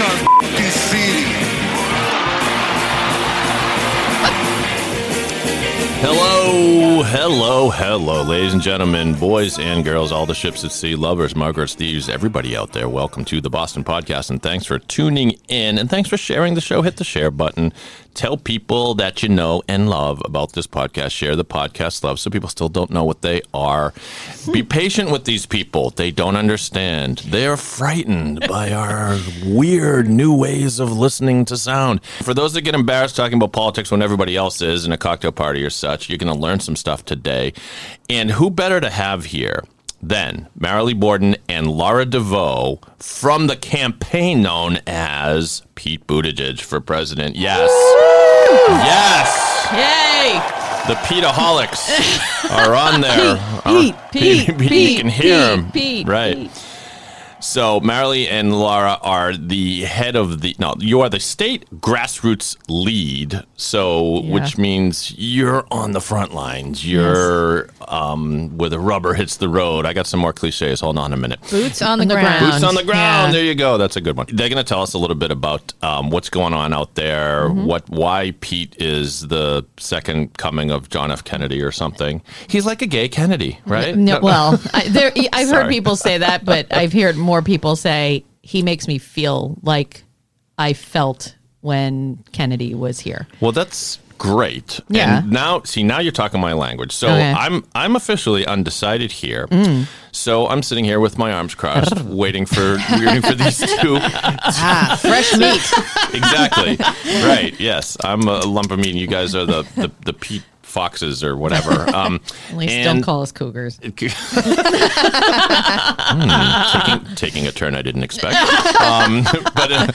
Our city. Hello, hello, hello, ladies and gentlemen, boys and girls, all the ships at sea, lovers, Margaret's thieves, everybody out there. Welcome to the Boston Podcast, and thanks for tuning in, and thanks for sharing the show. Hit the share button. Tell people that you know and love about this podcast. Share the podcast love so people still don't know what they are. Be patient with these people. They don't understand. They're frightened by our weird new ways of listening to sound. For those that get embarrassed talking about politics when everybody else is in a cocktail party or such, you're going to learn some stuff today. And who better to have here than Marilee Barton and Laura De Veau from the campaign known as Pete Buttigieg for president? Yes. Yes. Yay! The Peteaholics are on there. Pete, Pete, Pete, Pete, you can hear Pete, him. Pete, right. Pete. So Marilee and Laura are the head of the no, you are the state grassroots lead. So Yeah. which means you're on the front lines. You're um, where the rubber hits the road. I got some more cliches. Hold on a minute. Boots on the, the ground. ground. Boots on the ground. Yeah. There you go. That's a good one. They're going to tell us a little bit about um, what's going on out there. Mm-hmm. What why Pete is the second coming of John F. Kennedy or something. He's like a gay Kennedy, right? No, well, I, there, I've heard people say that, but I've heard more people say he makes me feel like I felt when Kennedy was here. Well, that's great. Yeah. And now, see, now you're talking my language. So Okay. I'm I'm officially undecided here. Mm. So I'm sitting here with my arms crossed, waiting for waiting for these two. Ah, fresh meat. exactly. Right. Yes, I'm a lump of meat. and You guys are the the, the Pete foxes or whatever. Um, At least and- don't call us cougars. Hmm, taking, taking a turn I didn't expect. Um, but uh,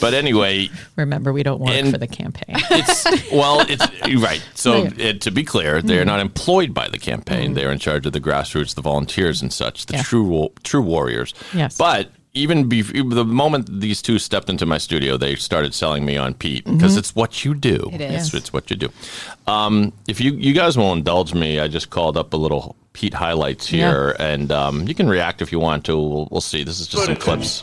but anyway, Remember, we don't work for the campaign. it's well, it's right. So it, to be clear, they're not employed by the campaign. They're in charge of the grassroots, the volunteers, and such, the Yeah. true true warriors. Yes. But even be, the moment these two stepped into my studio, they started selling me on Pete because it's what you do. It It's, it's what you do. Um, if you you guys will indulge me, I just called up a little Pete highlights here, and um, you can react if you want to. We'll, we'll see. This is just some clips.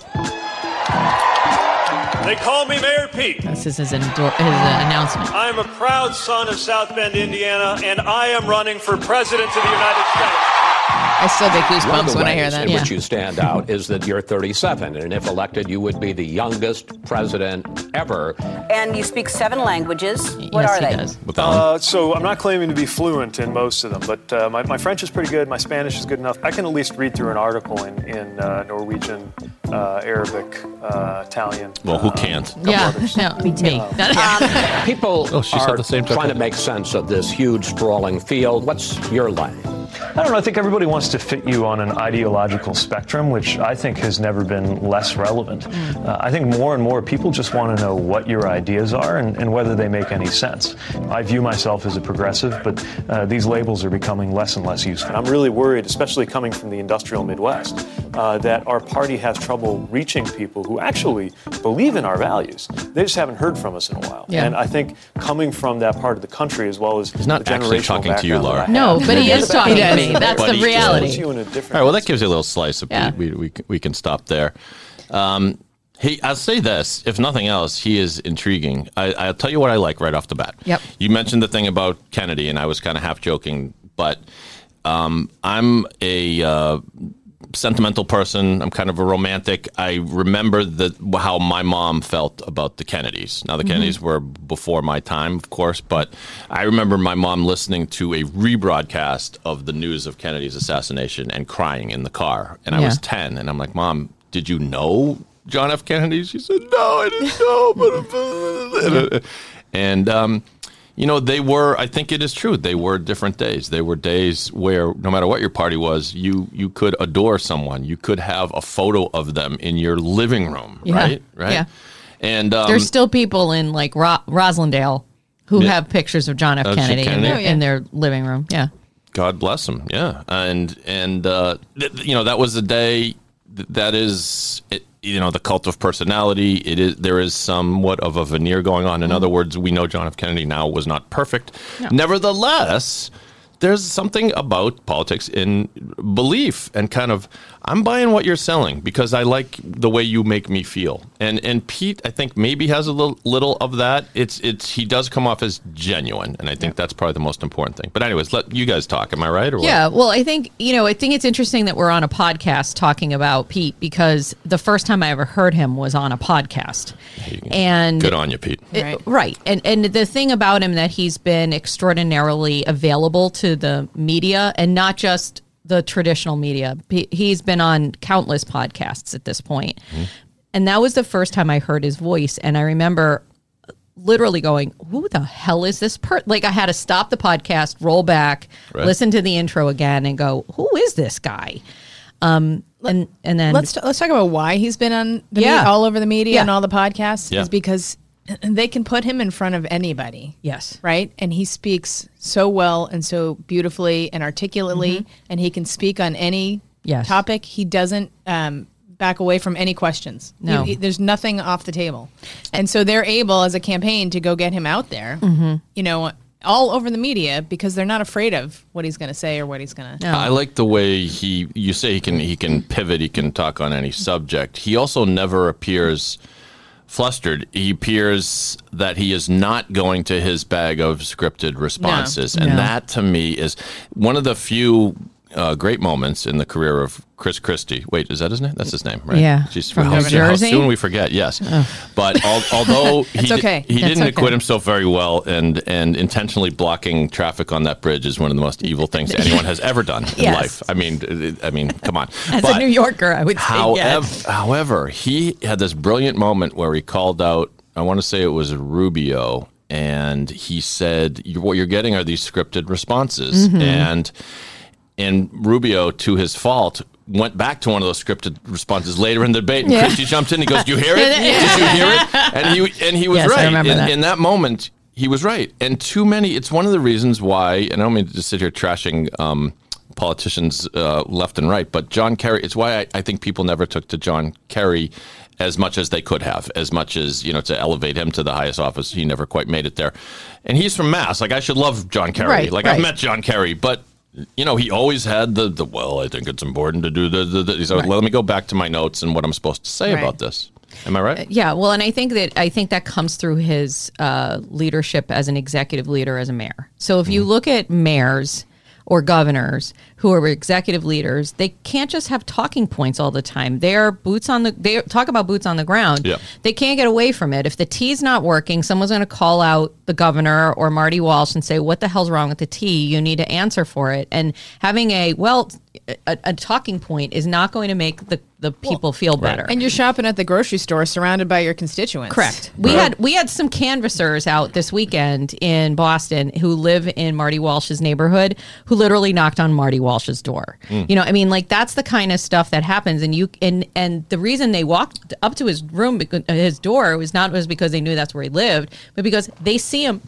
They call me Mayor Pete. This is his, endor- his uh, announcement. I am a proud son of South Bend, Indiana, and I am running for President of the United States. I still get One of goosebumps the when I hear that. in Yeah. which you stand out is that you're 37, and if elected, you would be the youngest president ever. And you speak seven languages. What yes, are he they? does. Uh, so I'm not claiming to be fluent in most of them, but uh, my, my French is pretty good. My Spanish is good enough. I can at least read through an article in, in uh, Norwegian, uh, Arabic, uh, Italian. well, who uh, can't? couple Yeah, others. no, me. Not- People Oh, she are the same trying token. to make sense of this huge, sprawling field. What's your line? I don't know. I think everybody wants to fit you on an ideological spectrum, which I think has never been less relevant. Uh, I think more and more people just want to know what your ideas are and, and whether they make any sense. I view myself as a progressive, but uh, these labels are becoming less and less useful. I'm really worried, especially coming from the industrial Midwest, uh, that our party has trouble reaching people who actually believe in our values. They just haven't heard from us in a while. Yeah. And I think coming from that part of the country, as well as He's not the actually talking to you, background Laura. No, but he is talking to me. That's the reality. you in a different All right, well, that gives you a little slice of Yeah. We, we, we can stop there. Um, he, I'll say this, if nothing else, he is intriguing. I, I'll tell you what I like right off the bat. Yep. You mentioned the thing about Kennedy, and I was kind of half joking, but um, I'm a uh, sentimental person. I'm kind of a romantic. I remember the, how my mom felt about the Kennedys. Now, the Kennedys were before my time, of course, but I remember my mom listening to a rebroadcast of the news of Kennedy's assassination and crying in the car. And I was 10, and I'm like, Mom, did you know John F. Kennedy? She said, No, I didn't know. But and um, you know, they were. I think it is true. They were different days. They were days where no matter what your party was, you you could adore someone. You could have a photo of them in your living room, Yeah. right? Right. Yeah. And um, There's still people in like Ro- Roslindale who Yeah. have pictures of John F. Of Kennedy, Kennedy. In, their, Oh, in their living room. Yeah. God bless them. Yeah, and and uh, th- you know that was a day th- that is it, you know the cult of personality. It is there is somewhat of a veneer going on. In Mm-hmm. other words, we know John F. Kennedy now was not perfect. Nevertheless. There's something about politics in belief and kind of I'm buying what you're selling because I like the way you make me feel. And and Pete I think maybe has a little little of that. It's it's he does come off as genuine and I think that's probably the most important thing. But anyways, let you guys talk. Am I right or what? Yeah, well, I think you know, I think it's interesting that we're on a podcast talking about Pete because the first time I ever heard him was on a podcast, and Good on you, Pete. it- right, and and the thing about him that he's been extraordinarily available to the media and not just the traditional media. He- He's been on countless podcasts at this point. and that was the first time I heard his voice, and I remember literally going, "Who the hell is this per?" Like I had to stop the podcast, roll back, Right. listen to the intro again, and go, "Who is this guy?" Um, and and then Let's t- let's talk about why he's been on the Yeah. me- all over the media Yeah. and all the podcasts. Yeah. Is because they can put him in front of anybody. yes, Right, and he speaks so well and so beautifully and articulately, and he can speak on any Mm-hmm. Yes. topic. He doesn't um, back away from any questions. No. He- he- there's nothing off the table, and so they're able as a campaign to go get him out there. Mm-hmm. You know, all over the media because they're not afraid of what he's going to say or what he's going to. I like the way he. You say he can he can pivot. He can talk on any subject. He also never appears flustered. He appears that he is not going to his bag of scripted responses, and No. that to me is one of the few. Uh, great moments in the career of Chris Christie. Wait, is that his name? That's his name, right? Yeah. Jeez, From how, New Jersey? soon we forget. Yes, but al- although he, okay. he That's didn't okay. acquit himself very well, and and intentionally blocking traffic on that bridge is one of the most evil things anyone has ever done in Yes. life. I mean, I mean, come on. as But a New Yorker, I would say However, yes. however, he had this brilliant moment where he called out. I want to say it was Rubio, and he said, "What you're getting are these scripted responses." Mm-hmm. And and Rubio, to his fault, went back to one of those scripted responses later in the debate. And Yeah. Christie jumped in. He goes, "Do you hear it? Did you hear it?" And he and he was Yes, right. in, that. in that moment, he was right. And too many. It's one of the reasons why. And I don't mean to just sit here trashing. Um, politicians uh, left and right, but John Kerry. It's why I, I think people never took to John Kerry as much as they could have, as much as you know to elevate him to the highest office. He never quite made it there, and he's from Mass. Like I should love John Kerry. Right, like right. I've met John Kerry, but you know he always had the the. Well, I think it's important to do the. the, the. He's like, let me go back to my notes and what I'm supposed to say Right. about this. Am I right? Yeah, well, and I think that I think that comes through his uh, leadership as an executive leader as a mayor. So if you look at mayors or governors who are executive leaders, they can't just have talking points all the time. They're boots on the. They talk about boots on the ground. Yeah. They can't get away from it. If the T's not working, someone's going to call out the governor or Marty Walsh and say, "What the hell's wrong with the T? You need to answer for it." And having a well, a, a talking point is not going to make the the people feel better. And you're shopping at the grocery store surrounded by your constituents. Correct. We had we had some canvassers out this weekend in Boston who live in Marty Walsh's neighborhood who literally knocked on Marty Walsh's door. Mm. You know, I mean, like that's the kind of stuff that happens. And you and and the reason they walked up to his room, his door, was not was because they knew that's where he lived, but because they see him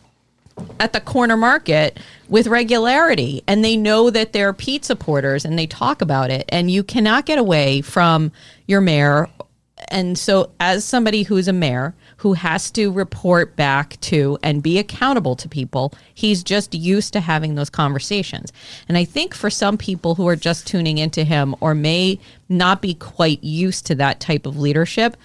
at the corner market with regularity and they know that they're Pete supporters and they talk about it and you cannot get away from your mayor. And so as somebody who's a mayor who has to report back to and be accountable to people he's just used to having those conversations. And i think for some people who are just tuning into him or may not be quite used to that type of leadership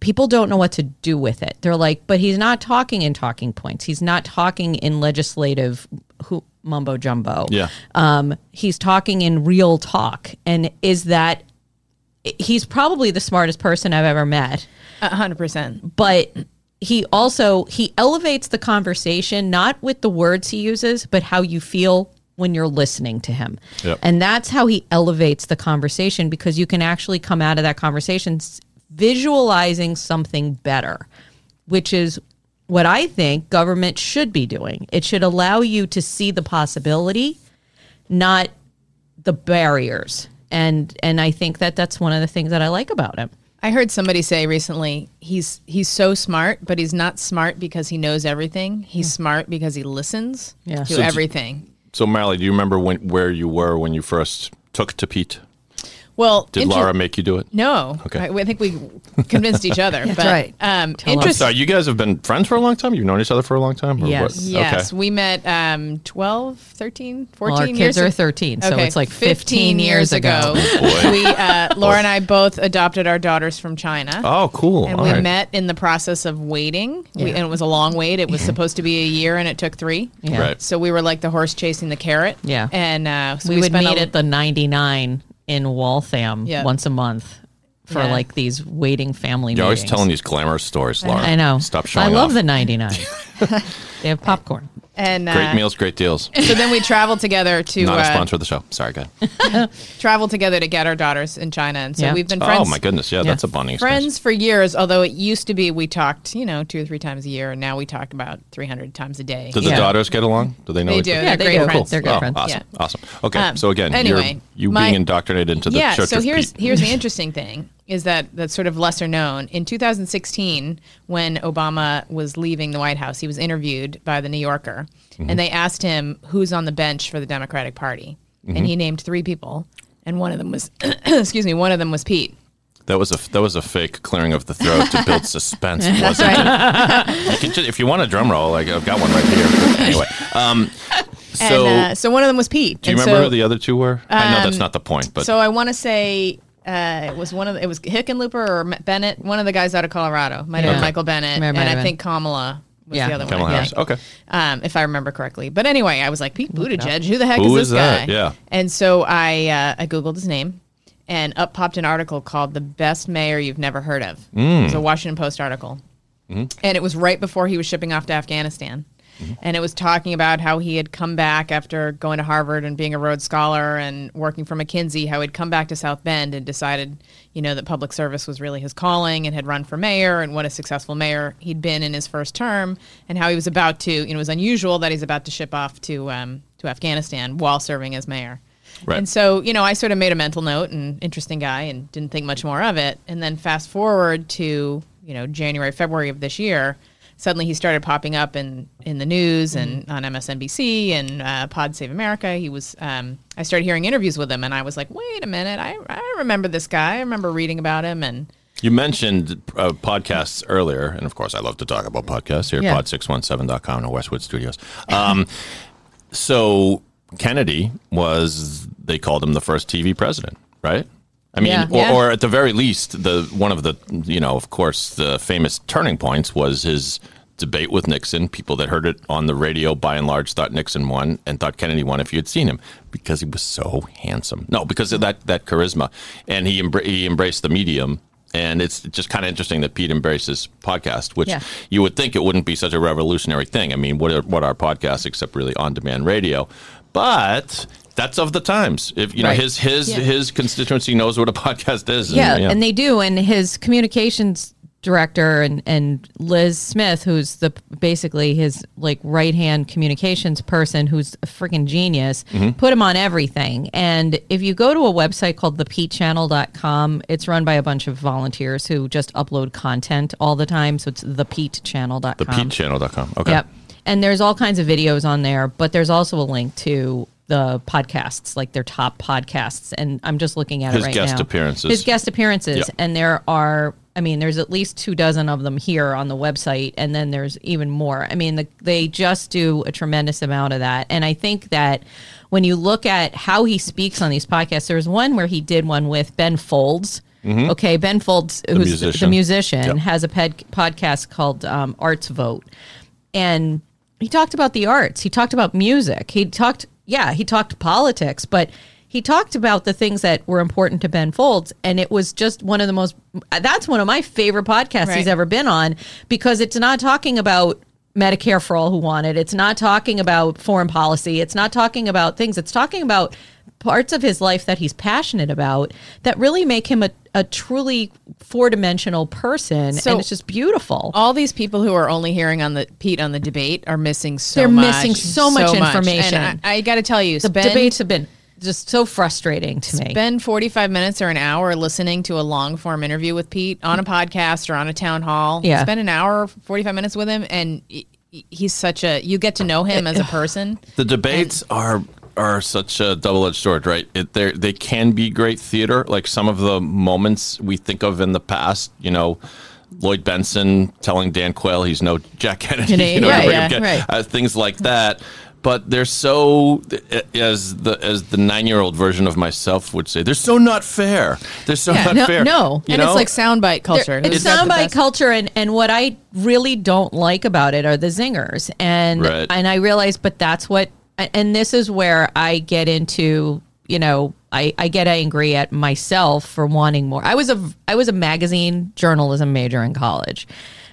people don't know what to do with it. They're like, but he's not talking in talking points. He's not talking in legislative who, mumbo jumbo. Yeah. Um, he's talking in real talk. And is that he's probably the smartest person I've ever met, A hundred percent. but he also he elevates the conversation not with the words he uses, but how you feel when you're listening to him. Yep. And that's how he elevates the conversation because you can actually come out of that conversation s- visualizing something better, which is what I think government should be doing. It should allow you to see the possibility, not the barriers. And and I think that that's one of the things that I like about him. I heard somebody say recently he's he's so smart, but he's not smart because he knows everything. He's smart because he listens Yeah. to So d- everything. So, Marley, do you remember when, where you were when you first took to Pete? Well, Did inter- Laura make you do it? No, Okay. I, I think we convinced each other. but, right. Um, Tell us. interest- So, you guys have been friends for a long time? You've known each other for a long time? or Yes. what? Yes, Okay. we met um, 12, 13, 14 Well, our years kids are ago. 13, so Okay, it's like 15 years ago. boy. we, uh, Laura and I both adopted our daughters from China. Oh, cool. And All we right. met in the process of waiting. We, and it was a long wait. It was supposed to be a year, and it took three. Yeah. Right. So we were like the horse chasing the carrot. Yeah. And uh, so we, we, would spent meet a- at the 99 in Waltham Yeah. once a month for Yeah. like these waiting family You're always telling these glamorous stories, Laura. I know. Stop showing I love off. the 99. they have popcorn. And uh, Great meals, great deals. So then we traveled together to Not a uh, sponsor of the show. Sorry, go ahead. travel together to get our daughters in China, and so Yeah. we've been friends. Oh, my goodness. Yeah, that's a bonding friends experience. for years. Although it used to be we talked, you know, two or three times a year, and now we talk about three hundred times a day. Do the Yeah. daughters get along? Do they know They each do. other? They're great do. friends. They're good oh, friends. Awesome. Yeah. Awesome. Okay. Um, so again, anyway, you're, you my- being indoctrinated into the yeah. Church So of here's Pete. here's the interesting thing is that that's sort of lesser known. In 2016, when Obama was leaving the White House, he was interviewed by the New Yorker, Mm-hmm. and they asked him who's on the bench for the Democratic Party, Mm-hmm. and he named three people, and one of them was, excuse me, one of them was Pete. That was a that was a fake clearing of the throat to build suspense, wasn't it? You can ju- if you want a drum roll, like I've got one right here. Anyway, um, so and uh, so one of them was Pete. do you And remember so, who the other two were? I know that's um, not the point, but So I want to say uh, it was one of the, it was Hickenlooper or Bennet, one of the guys out of Colorado. Might have Yeah. been Michael Bennet, Might- and I think Kamala was Yeah. the other Kamala one. Harris. Yeah. Okay. Um, if I remember correctly. But anyway, I was like Pete Buttigieg. Who the heck Who is this is that? guy? Yeah. And so I uh, I googled his name, and up popped an article called "The Best Mayor You've Never Heard of." Mm. It was a Washington Post article, Mm-hmm. and it was right before he was shipping off to Afghanistan. Mm-hmm. And it was talking about how he had come back after going to Harvard and being a Rhodes Scholar and working for McKinsey, how he'd come back to South Bend and decided, you know, that public service was really his calling and had run for mayor and what a successful mayor he'd been in his first term and how he was about to, you know, it was unusual that he's about to ship off to, um, to Afghanistan while serving as mayor. Right. And so, you know, I sort of made a mental note and interesting guy and didn't think much more of it. And then fast forward to, you know, January, February of this year, suddenly he started popping up in, in the news and on MSNBC and uh, Pod Save America. He was, um, I started hearing interviews with him and I was like, wait a minute, I, I remember this guy. I remember reading about him and You mentioned uh, podcasts earlier, and of course, I love to talk about podcasts here Yeah. at pod617.com in Westwood studios. Um, so, Kennedy was, they called him the first TV president, right? I mean, Yeah. or, Yeah. or at the very least, the one of the, you know, of course, the famous turning points was his debate with Nixon. People that heard it on the radio, by and large, thought Nixon won and thought Kennedy won if you had seen him because he was so handsome. No, because of that that charisma, and he embra- he embraced the medium. And it's just kind of interesting that Pete embraces his podcast, which Yeah. you would think it wouldn't be such a revolutionary thing. I mean, what are, what are podcasts except really on demand radio? But that's of the times. If you know Right. his his his constituency knows what a podcast is. Yeah, and they do. And his communications director and, and Lis Smith, who's the basically his like right hand communications person, who's a freaking genius, mm-hmm. put him on everything. And if you go to a website called thepetechannel.com, it's run by a bunch of volunteers who just upload content all the time. So it's thepetechannel.com. the PeteChannel.com. Okay. Yep. And there's all kinds of videos on there, but there's also a link to the podcasts, like their top podcasts. And I'm just looking at His it right guest now. appearances. His guest appearances. Yeah. And there are, I mean, there's at least two dozen of them here on the website. And then there's even more. I mean, the, they just do a tremendous amount of that. And I think that when you look at how he speaks on these podcasts, there's one where he did one with Ben Folds. Okay, Ben Folds, who's the musician. musician, Yep. has a ped- podcast called um, Arts Vote and he talked about the arts. He talked about music. He talked, yeah, he talked politics, but he talked about the things that were important to Ben Folds. And it was just one of the most, that's one of my favorite podcasts Right. he's ever been on because it's not talking about Medicare for all who want it. It's not talking about foreign policy. It's not talking about things. It's talking about parts of his life that he's passionate about that really make him a, a truly four dimensional person. So- and it's just beautiful. all these people who are only hearing on the Pete on the debate are missing so They're much. missing so much information. And I, I got to tell you, the spend, debates have been just so frustrating to me. Spend 45 minutes or an hour listening to a long form interview with Pete on a podcast or on a town hall. Yeah. Spend an hour, 45 minutes with him, and y- y- he's such a, you get to know him as a person. The debates are are such a double edged sword, right? It, they they can be great theater, like some of the moments we think of in the past. You know, Lloyd Bentsen telling Dan Quayle he's no Jack Kennedy, Kennedy, you know, right, bring yeah, him right. uh, things like that. But they're so, as the as the nine year old version of myself would say, they're so not fair. They're so Yeah, not no- fair. no. You and know? it's like soundbite culture. There- Who's it's got the soundbite culture, and, and what I really don't like about it are the zingers, and Right. and I realize, but that's what, and this is where I get into, you know, I, I get angry at myself for wanting more. I was a I was a magazine journalism major in college.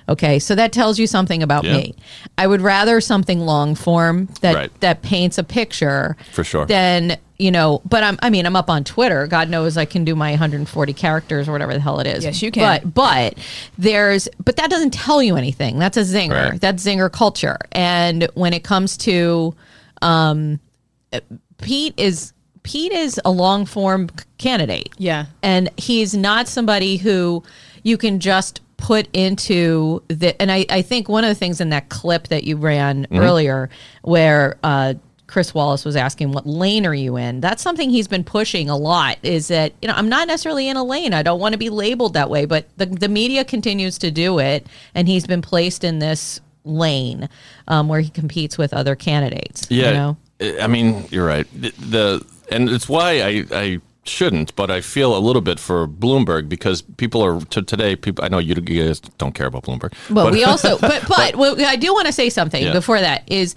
Okay, so that tells you something about Yeah. me. I would rather something long form that Right. that paints a picture For sure. Than you know, but I'm I mean I'm up on Twitter. God knows I can do my 140 characters or whatever the hell it is. Yes, you can. But but there's but that doesn't tell you anything. That's a zinger. Right. That's zinger culture. And when it comes to um Pete is Pete is a long form candidate. Yeah. And he's not somebody who you can just put into the and I, I think one of the things in that clip that you ran earlier where uh Chris Wallace was asking what lane are you in? That's something he's been pushing a lot is that, you know, I'm not necessarily in a lane. I don't want to be labeled that way, but the, the media continues to do it. And he's been placed in this lane um, where he competes with other candidates. Yeah, You know? I- mean, you're right. The, the and it's why I I shouldn't, but I feel a little bit for Bloomberg because people are to today. People, I know you guys don't care about Bloomberg, Well, but we also, but but, what I do want to say something Yeah. before that is,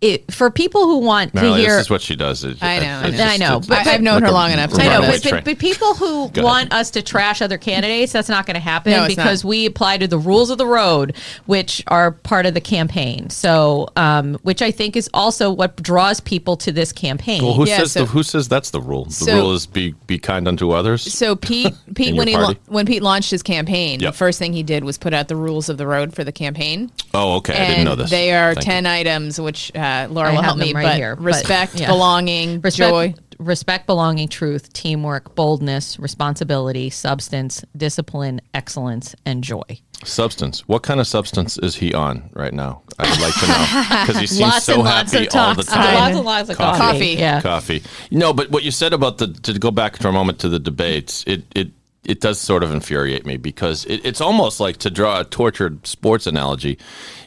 it for people who want no, to hear, this is what she does. It- I know, it- I it's know. I know, but- I, I've known her a long enough to I know, but, but, but people who want us to trash other candidates, that's not going to happen No, because not. we apply to the rules of the road, which are part of the campaign. So, um, which I think is also what draws people to this campaign. well, who Yeah, says so- the, who says that's the rule? The So- rule is be be kind unto others. So Pete, Pete, when he la- when Pete launched his campaign, Yep. the first thing he did was put out the rules of the road for the campaign. oh, okay, I didn't know this. they are Thank ten you. items, which uh, Uh, Laura I will help me. right but here, but- respect, yeah. belonging, respect, joy. respect, belonging, truth, teamwork, boldness, responsibility, substance, discipline, excellence, and joy. Substance. What kind of substance is he on right now? I'd like to know because he seems lots so and lots happy of all the time. Lots and lots of Coffee. coffee. Coffee. Yeah. coffee. No, but what you said about the to go back for a moment to the debates, it it it does sort of infuriate me because it, it's almost like to draw a tortured sports analogy.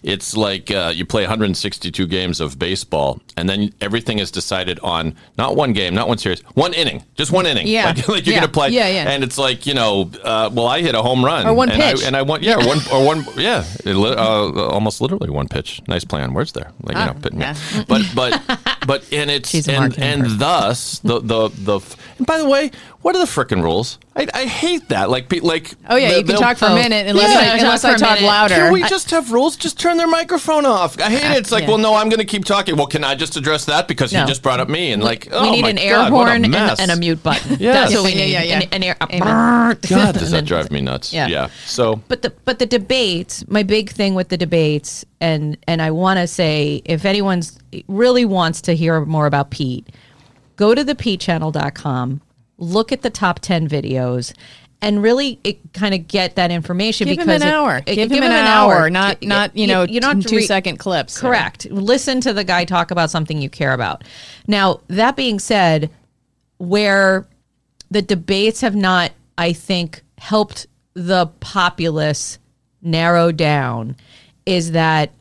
It's like uh, you play 162 games of baseball, and then everything is decided on not one game, not one series, one inning, just one inning. Yeah. like, like you're Yeah. gonna play. Yeah, yeah. And it's like you know, uh, well, I hit a home run Or one and pitch. I, and I won. Yeah, or one or one. Yeah, it uh, almost literally one pitch. Nice play on words there. Like you Ah, know, but, yeah. but but but and it's She's and, and thus the the the. And by the way, what are the frickin' rules? I, I hate that. Like pe- like. Oh yeah, the- you can talk for a Oh. minute unless Yeah, I, talk unless for I a talk louder. Can we just have rules? Just turn their microphone off. I hate uh, it. It's like, yeah. well, no, I'm going to keep talking. Well, can I just address that because No. you just brought up me? And like, oh we need my an air God, what a horn and, and a mute button. Yes. That's what we Yeah, need. yeah, yeah. An, an air, a Amen. God, does that drive me nuts? Yeah. Yeah. So but the but the debates my big thing with the debates and and i want to say if anyone's really wants to hear more about pete go to the petechannel.com look at the top 10 videos and really it kind of get that information Give him because an it- hour. it- Give him an hour, not not you know you don't two re- second clips. Correct. Listen to the guy talk about something you care about. Now, that being said, where the debates have not, I think, helped the populace narrow down is that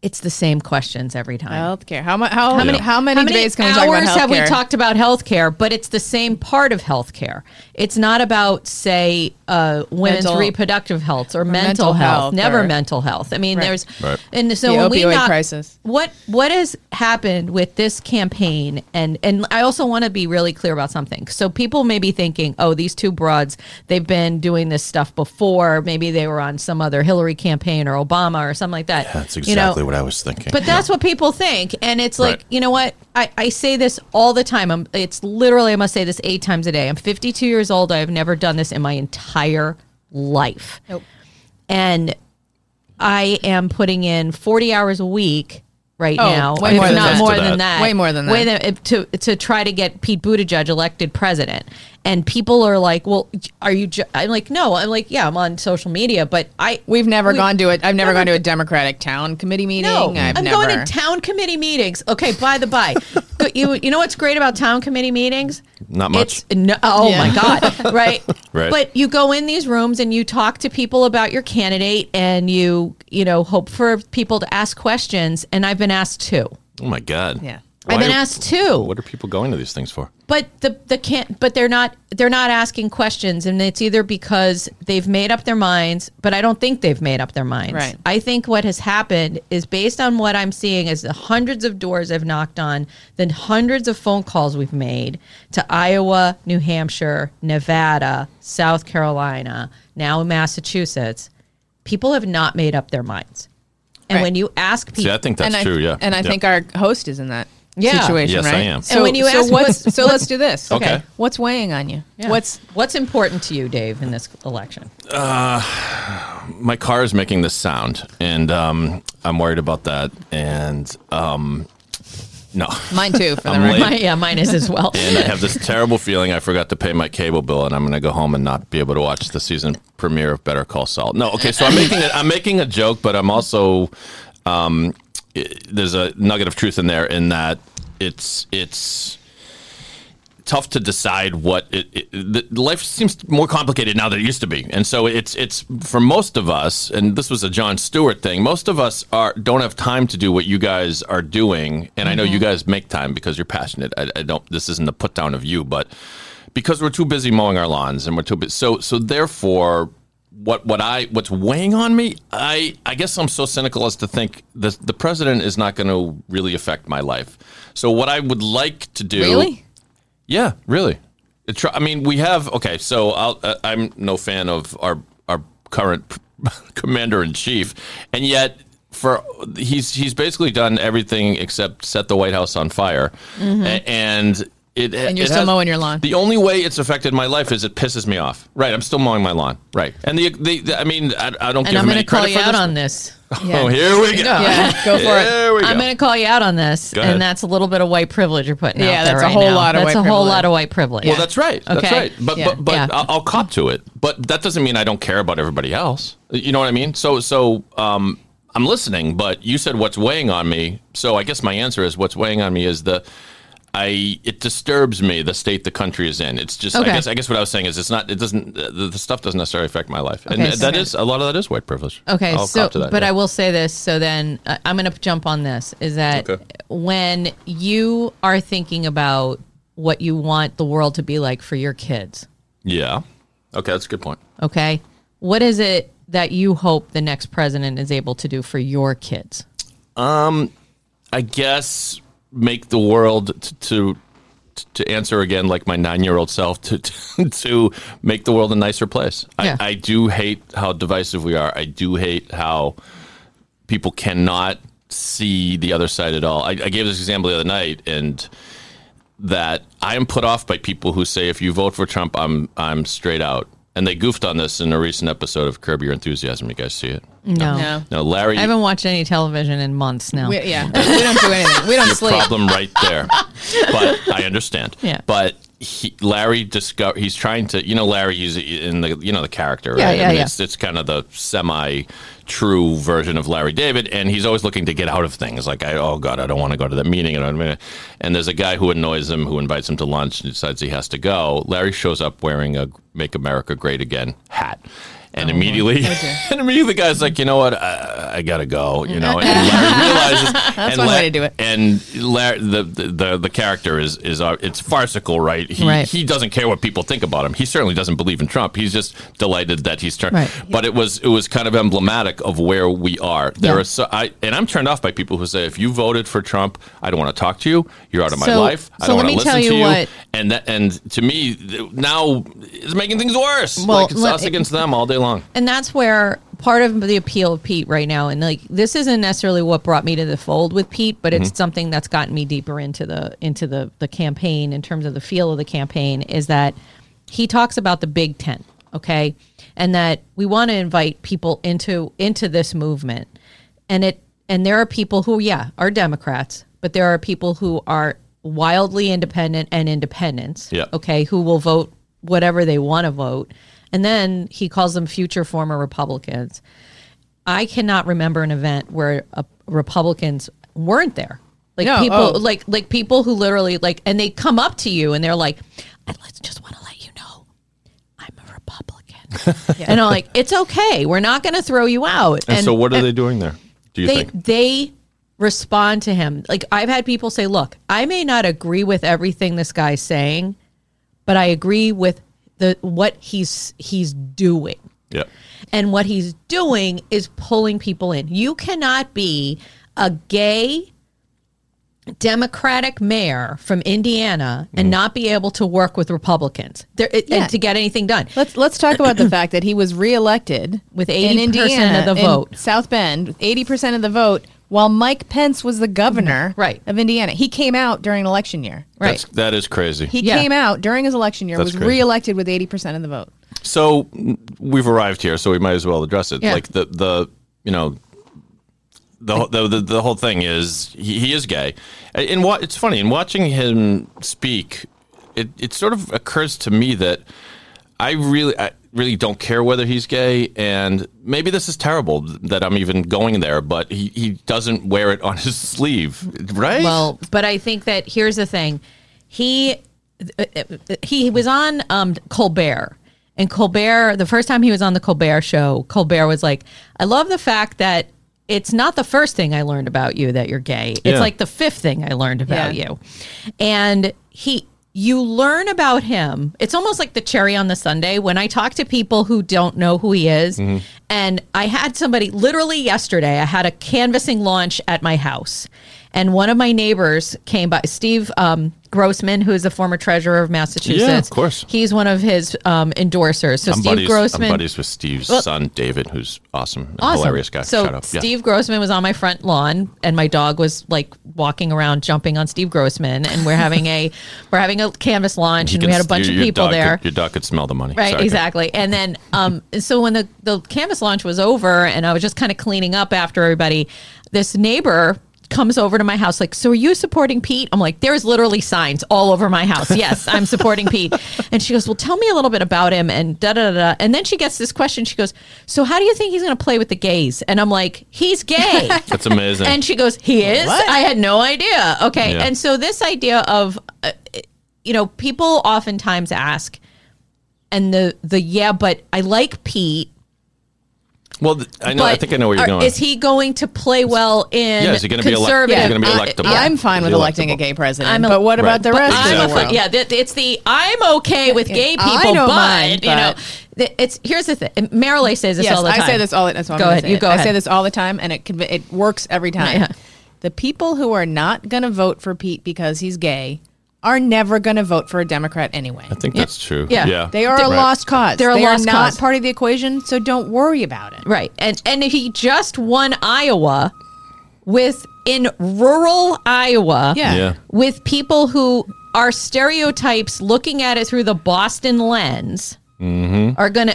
it's the same questions every time. Healthcare. How much? How, How many? many- How many How many debates can we hours talk about healthcare? have we talked about healthcare? But it's the same part of healthcare. It's not about, say, uh, women's Mental- reproductive health or, mental, mental health. health Never or- mental health. I mean, Right. there's Right. and so The when we opioid knock- crisis. What what has happened with this campaign? And and I also want to be really clear about something. So people may be thinking, oh, these two broads, they've been doing this stuff before. Maybe they were on some other Hillary campaign or Obama or something like that. that's You know, exactly what I was thinking. but that's what people think. And it's like, Right. you know what? I, I say this all the time. I'm, it's literally, I must say this eight times a day. I'm 52 years old. I've never done this in my entire life. Nope. And I am putting in 40 hours a week right Oh, now, way if more than not that. more To than that. that. Way more than Way that. than- to to try to get Pete Buttigieg elected president. And people are like, "Well, are you?" Ju-? I'm like, "No." I'm like, "Yeah, I'm on social media, but I We've never we- gone to it. I've never, never gone to a Democratic town committee meeting. No, I've I'm never. going to town committee meetings. Okay, by the by, you you know what's great about town committee meetings? Not much. It's no, oh Yeah. my god, right? Right. But you go in these rooms and you talk to people about your candidate, and you you know hope for people to ask questions. And I've been asked two. Oh my god. Yeah. I've been Why- asked too. What are people going to these things for? But the the can't. But they're not. They're not asking questions, and it's either because they've made up their minds. But I don't think they've made up their minds. Right. I think what has happened is based on what I'm seeing is the hundreds of doors I've knocked on, the hundreds of phone calls we've made to Iowa, New Hampshire, Nevada, South Carolina, now Massachusetts. People have not made up their minds. And Right. when you ask people, See, I think that's and true. I, yeah. And I Yeah. think our host is in that Yeah. situation, Yes, I right? am. So, And when you so ask what's, what's- so let's do this. Okay. What's weighing on you? Yeah. What's what's important to you, Dave, in this election? my car is making this sound, and um, I'm worried about that. And um, no, mine too? For the I'm My, yeah, mine is as well. and I have this terrible feeling I forgot to pay my cable bill, and I'm going to go home and not be able to watch the season premiere of Better Call Saul. No, okay, so I'm making it. I'm making a joke, but I'm also um, i there's a nugget of truth in there in that it's it's tough to decide what it, it the, life seems more complicated now than it used to be. And so it's it's for most of us and this was a Jon Stewart thing most of us are don't have time to do what you guys are doing. And I know you mm-hmm. guys make time because you're passionate. I, I don't this isn't a put down of you but because we're too busy mowing our lawns and we're too busy so so therefore what what I what's weighing on me I I guess I'm so cynical as to think the the president is not going to really affect my life so what I would like to do Really? yeah, really. It I mean, we have okay. So I'll, uh, I'm no fan of our our current commander in chief, and yet for he's he's basically done everything except set the White House on fire, A- and. It. And you're it still mowing your lawn. The only way it's affected my life is it pisses me off. Right, I'm still mowing my lawn. Right, and the, the, the I mean, I, I don't and give I'm him going any to call credit you for out this. on this. Oh, here we go. Yeah, go for it. There we go. I'm going to call you out on this, Go ahead. and that's a little bit of white privilege you're putting Yeah, out there Yeah, that's a whole now. lot of That's white a whole privilege. lot of white privilege. Well, that's right. That's Okay. right. But Yeah. but but Yeah. I'll, I'll cop to it. But that doesn't mean I don't care about everybody else. You know what I mean? So so um, I'm listening. But you said what's weighing on me. So I guess my answer is what's weighing on me is the. I it disturbs me the state the country is in. It's just Okay. I guess I guess what I was saying is it's not it doesn't the, the stuff doesn't necessarily affect my life and Okay, that so- is a lot of that is white privilege. Okay, I'll so that, but yeah. I will say this. So then uh, I'm going to jump on this. Is that Okay. when you are thinking about what you want the world to be like for your kids, yeah okay that's a good point. okay, what is it that you hope the next president is able to do for your kids? Um, I guess make the world t- to to answer again like my nine year old self to, to to make the world a nicer place. Yeah. I, I do hate how divisive we are. I do hate how people cannot see the other side at all. I, I gave this example the other night, and that I am put off by people who say if you vote for Trump, I'm I'm straight out. And they goofed on this in a recent episode of Curb Your Enthusiasm. You guys see it? No. No. No, Larry. I haven't watched any television in months now. We, yeah, we don't do anything. We don't your sleep. problem right there. but I understand. Yeah. But he, Larry discover he's trying to you know Larry he's in the you know the character right Yeah, yeah, I mean, yeah. it's it's kind of the semi true version of Larry David and he's always looking to get out of things like I oh god I don't want to go to that meeting and I'm gonna, and there's a guy who annoys him who invites him to lunch and decides he has to go Larry shows up wearing a Make America Great Again hat Oh, and immediately, and immediately, the guy's like, you know what, I, I gotta go. You know, and Larry realizes that's and one way to do it. And Larry, the, the the character is is uh, it's farcical, right? He Right. he doesn't care what people think about him. He certainly doesn't believe in Trump. He's just delighted that he's turned. Right. But it was it was kind of emblematic of where we are. There Yeah. are so I and I'm turned off by people who say if you voted for Trump, I don't want to talk to you. You're out of my So- life. I so don't want to listen tell to you you. what- And that and to me now it's making things worse. Well, like it's let- us against them all day long. And that's where part of the appeal of Pete right now, and like this isn't necessarily what brought me to the fold with Pete, but it's mm-hmm. something that's gotten me deeper into the into the the campaign in terms of the feel of the campaign. Is that he talks about the Big Tent, okay, and that we want to invite people into into this movement, and it and there are people who, yeah, are Democrats, but there are people who are wildly independent and independents. Yeah. Okay, who will vote whatever they want to vote, and then he calls them future former Republicans. I cannot remember an event where uh, Republicans weren't there. Like No, people, oh. like like people who literally like, and they come up to you and they're like, "I just want to let you know, I'm a Republican," and I'm like, "It's okay, we're not going to throw you out." And, so, what are they doing there? Do you they think? they respond to him. Like I've had people say, "Look, I may not agree with everything this guy's saying, but I agree with the what he's he's doing." Yeah. And what he's doing is pulling people in. You cannot be a gay Democratic mayor from Indiana Mm. and not be able to work with Republicans there, it- Yeah. and to get anything done. Let's let's talk about the fact that he was reelected With in 80% of the in vote. South Bend, eighty percent of the vote, while Mike Pence was the governor mm-hmm. Right. of Indiana. He came out during an election year. Right. That's, that is crazy. He Yeah. came out during his election year, That's was crazy. reelected with eighty percent of the vote. So we've arrived here, so we might as well address it. Yeah. Like the the you know the the the, the whole thing is he, he is gay, and what it's funny in watching him speak, it it sort of occurs to me that I really I really don't care whether he's gay, and maybe this is terrible that I'm even going there, but he he doesn't wear it on his sleeve, right? Well, but I think that here's the thing. He he was on um, Colbert. And Colbert, the first time he was on the Colbert show, Colbert was like, I love the fact that it's not the first thing I learned about you that you're gay. It's Yeah. like the fifth thing I learned about Yeah. you. And he you learn about him. It's almost like the cherry on the sundae when I talk to people who don't know who he is. Mm-hmm. And I had somebody literally yesterday, I had a canvassing launch at my house. And one of my neighbors came by, Steve um, Grossman, who is a former treasurer of Massachusetts. Yeah, of course. He's one of his um, endorsers. So I'm Steve buddies, Grossman. I'm buddies with Steve's Well- son, David, who's awesome, Awesome. hilarious guy. So out. Yeah. Steve Grossman was on my front lawn, and my dog was like walking around, jumping on Steve Grossman, and we're having a we're having a canvas launch, and we had a bunch your- of people there. Could, your dog could smell the money. Right, Sorry, exactly. And then, um, so when the, the canvas launch was over and I was just kind of cleaning up after everybody, this neighbor comes over to my house like, so are you supporting Pete? I'm like, there's literally signs all over my house. Yes, I'm supporting Pete. And she goes, well, tell me a little bit about him and da da da. And then she gets this question. She goes, so how do you think he's going to play with the gays? And I'm like, he's gay. That's amazing. And she goes, he is? I had no idea. Okay. Yeah. And so this idea of, uh, you know, people oftentimes ask, and the the yeah, but I like Pete. Well, I know. I think I know where you're are- going. Is he going to play well in? Yeah, is he gonna be elect- conservative? gonna be I- electable? I'm fine with Is he electing a gay president, I'm a- but what Right. about the rest I'm of a the fr- world? yeah, that- it's the I'm okay with gay I people, don't but mind, you know, it's here's the thing. Marilyn says this yes, all the time. I say this all the that's Go ahead, you it. go I ahead. say this all the time, and it it works every time. Yeah. The people who are not going to vote for Pete because he's gay are never going to vote for a Democrat anyway. I think that's true. Yeah. Yeah. They are a Right. lost cause. They're a they lost are not cause. part of the equation, so don't worry about it. Right. And and he just won Iowa with in rural Iowa. Yeah. Yeah. With people who are stereotypes looking at it through the Boston lens. Mm-hmm. Are gonna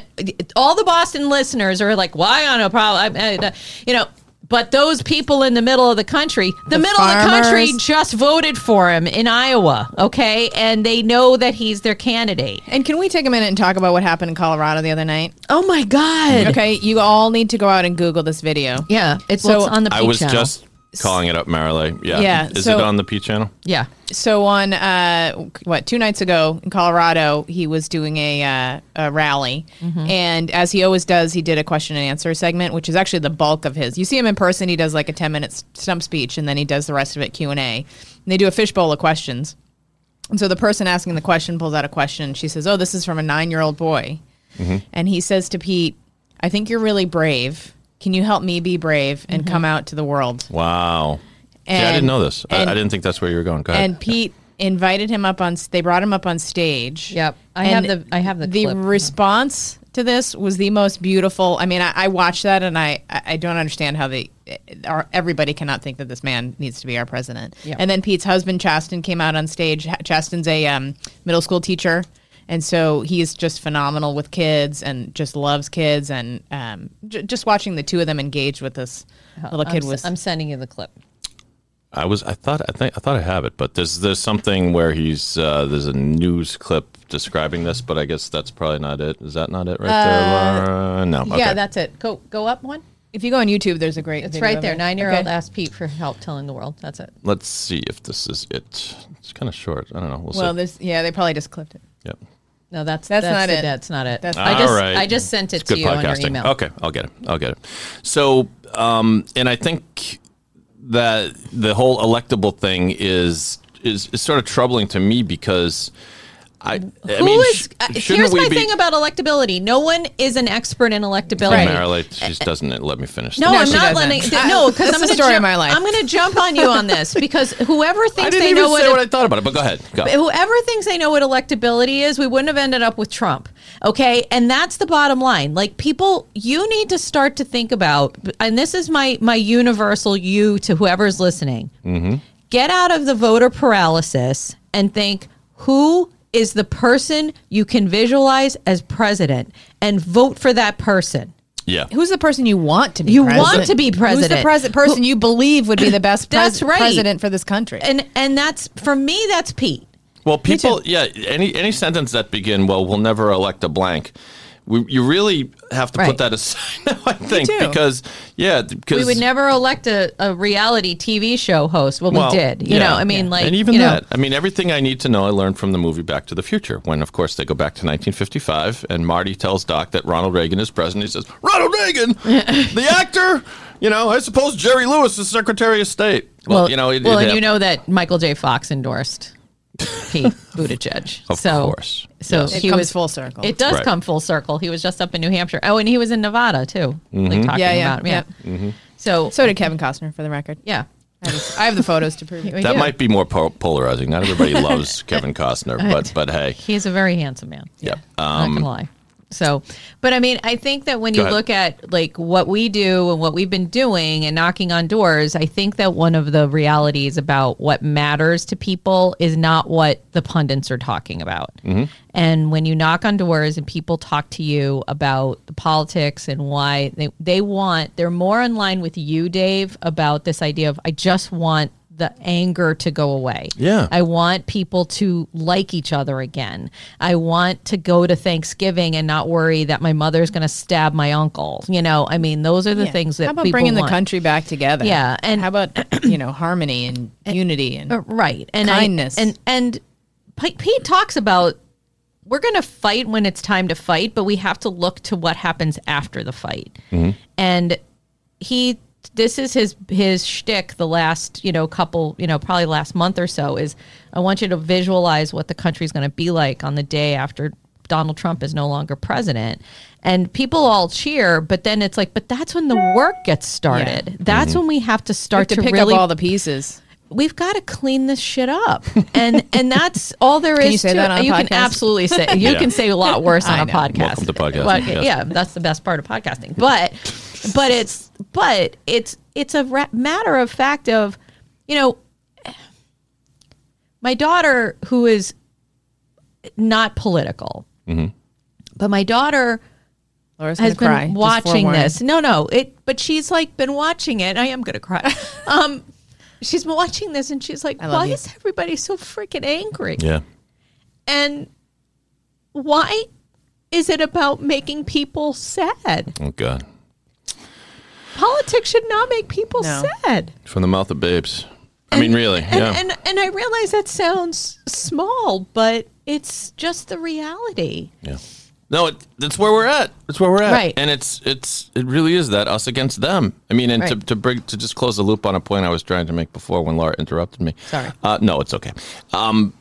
all the Boston listeners are like, why on a problem? I- I- You know, but those people in the middle of the country, the, The middle of the country just voted for him in Iowa, okay, and they know that he's their candidate. And can we take a minute and talk about what happened in Colorado the other night? Oh my God! Okay, you all need to go out and Google this video. Yeah, it's, So, it's on the. I was channel. just calling it up, Marilyn. Yeah. Yeah, Is so- it on the P channel? yeah. So on uh, what two nights ago in Colorado, he was doing a, uh, a rally, and as he always does, he did a question and answer segment, which is actually the bulk of his. You see him in person; he does like a ten minute stump speech, and then he does the rest of it Q and A. And they do a fishbowl of questions. And so the person asking the question pulls out a question. She says, "Oh, this is from a nine year old boy," and he says to Pete, "I think you're really brave. Can you help me be brave and come out to the world?" Wow. See, I didn't know this. I, and- I didn't think that's where you were going. Go ahead. and Pete invited him up on. They brought him up on stage. Yep. I have the- I have the the clip. response to this was the most beautiful. I mean, I, I watched that and I I I don't understand how they. Our, everybody cannot think that this man needs to be our president. Yep. And then Pete's husband Chasten came out on stage. Chasten's a um, middle school teacher. And so he's just phenomenal with kids and just loves kids. And um, j- just watching the two of them engage with this little kid I'm, was. I'm sending you the clip. I was. I thought. I think. I thought I have it, but there's there's something where he's uh, there's a news clip describing this, but I guess that's probably not it. Is that not it right there? Laura? No. Yeah, okay. that's it. Go go up one. if you go on YouTube, there's a great. It's video right there. it. Nine year old Okay. asked Pete for help telling the world. That's it. Let's see if this is it. It's kind of short. I don't know. We'll, Well, see. this yeah, they probably just clipped it. Yep. No, that's That's not the- it. That's not it. That's I not just All right. I just sent it It's to good you on your email. Okay, I'll get it. I'll get it. So, um, and I think that the whole electable thing is is, is sort of troubling to me because I, I Who mean, is? sh- uh, here's my be, thing about electability. No one is an expert in electability. Marilyn, she just uh, uh, doesn't let me finish. No, No, I'm not doesn't. letting. I- no, because I'm the going to story jump, of my life. I'm going to jump on you on this because whoever thinks they even know say what, what I thought about it, but go ahead. Go. whoever thinks they know what electability is, we wouldn't have ended up with Trump. Okay, and that's the bottom line. Like people, you need to start to think about, and this is my my universal you to whoever's listening. Mm-hmm. Get out of the voter paralysis and think who is the person you can visualize as president and vote for that person. Yeah. Who's the person you want to be? President? You president? want to be president. Who's the president. person Who- you believe would be the best pres- right. president for this country? And and that's for me that's Pete. Well, people, yeah, any any sentence that begin, well, we'll never elect a blank. We, you really have to Right. put that aside now, I think, because yeah, because We would never elect a, a reality TV show host. Well, Well, we did. You yeah. know, I mean, like, and even you know, that. I mean, everything I need to know, I learned from the movie Back to the Future. When, of course, they go back to 1955, and Marty tells Doc that Ronald Reagan is president. He says, "Ronald Reagan, the actor." You know, I suppose Jerry Lewis is Secretary of State. Well, you know, it, well, it and hap- you know that Michael J. Fox endorsed Pete Buttigieg. Of so, course. So Yes. It he comes was full circle. It does Right. come full circle. He was just up in New Hampshire. Oh, and he was in Nevada too. Mm-hmm. Like talking Yeah, yeah, about him. Yeah. Mm-hmm. So, so did Kevin Costner, for the record. yeah. I have, I have the photos to prove it. that might be more po- polarizing. Not everybody loves Kevin Costner, but but hey, He's a very handsome man. yeah. not Um, gonna lie. So, but I mean, I think that when Go you ahead. look at like what we do and what we've been doing and knocking on doors, I think that one of the realities about what matters to people is not what the pundits are talking about. Mm-hmm. And when you knock on doors and people talk to you about the politics and why they, they want, they're more in line with you, Dave, about this idea of I just want the anger to go away. Yeah. I want people to like each other again. I want to go to Thanksgiving and not worry that my mother's going to stab my uncle. You know, I mean, those are the Yeah. things that How about people bringing want. the country back together? Yeah, and- how about you know harmony and unity and Uh, right and I- Kindness. and and Pete, Pete talks about we're going to fight when it's time to fight, but we have to look to what happens after the fight. And he, this is his his shtick. The last you know couple you know probably last month or so is I want you to visualize what the country's going to be like on the day after Donald Trump is no longer president. And people all cheer, but then it's like, but that's when the work gets started. That's mm-hmm. when we have to start have to, to, pick really up all the pieces. we've got to clean this shit up and and that's all there is you say to that on a you can absolutely say you Yeah. can say a lot worse on I a know. podcast Welcome to podcasting, Well, yes. yeah that's the best part of podcasting but but it's but it's it's a ra- matter of fact of you know my daughter who is not political Mm-hmm. but my daughter Laura's has gonna cry. been watching this. No, no, it. But she's like been watching it. I am gonna cry. um, she's been watching this, and she's like, "Why you. is everybody so freaking angry?" yeah. And why is it about making people sad? Oh God. Politics should not make people No. sad. From the mouth of babes. I mean, really. And, yeah. and and I realize that sounds small, but it's just the reality. Yeah. No, it, that's where we're at. That's where we're at. Right. And it's it's it really is that us against them. I mean, and to Right. to bring to just close the loop on a point I was trying to make before when Laura interrupted me. Sorry. Uh, no, it's okay. Um,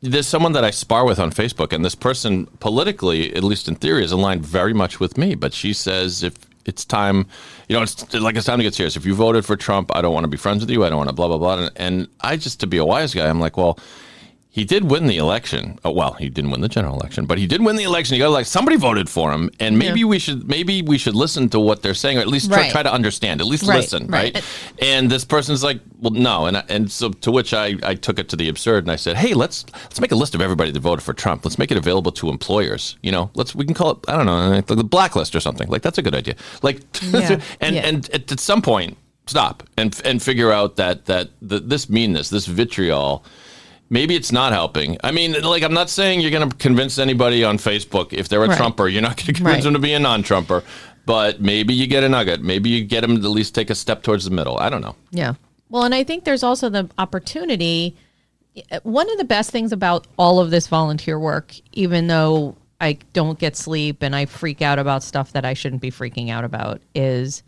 there's someone that I spar with on Facebook, and this person politically, at least in theory, is aligned very much with me. But she says if it's time, you know, it's like it's time to get serious. If you voted for Trump, I don't want to be friends with you. I don't want to blah blah blah. And, and I just to be a wise guy, I'm like, well, he did win the election. Oh, well, he didn't win the general election, but he did win the election. You got like somebody voted for him, and maybe we should maybe we should listen to what they're saying, or at least try, Right. try to understand, at least Right, listen, right. right. And this person's like, well, no, and I- and so to which I I took it to the absurd, and I said, hey, let's let's make a list of everybody that voted for Trump. Let's make it available to employers. You know, let's we can call it I don't know like the blacklist or something. Like that's a good idea. Like, Yeah. and Yeah. and at, at some point stop and and figure out that that the, this meanness, this vitriol, maybe it's not helping. I mean, like I'm not saying you're going to convince anybody on Facebook if they're a Right. Trumper, you're not going to convince Right. them to be a non-Trumper. But maybe you get a nugget. Maybe you get them to at least take a step towards the middle. I don't know. Yeah. Well, and I think there's also the opportunity. One of the best things about all of this volunteer work, even though I don't get sleep and I freak out about stuff that I shouldn't be freaking out about, is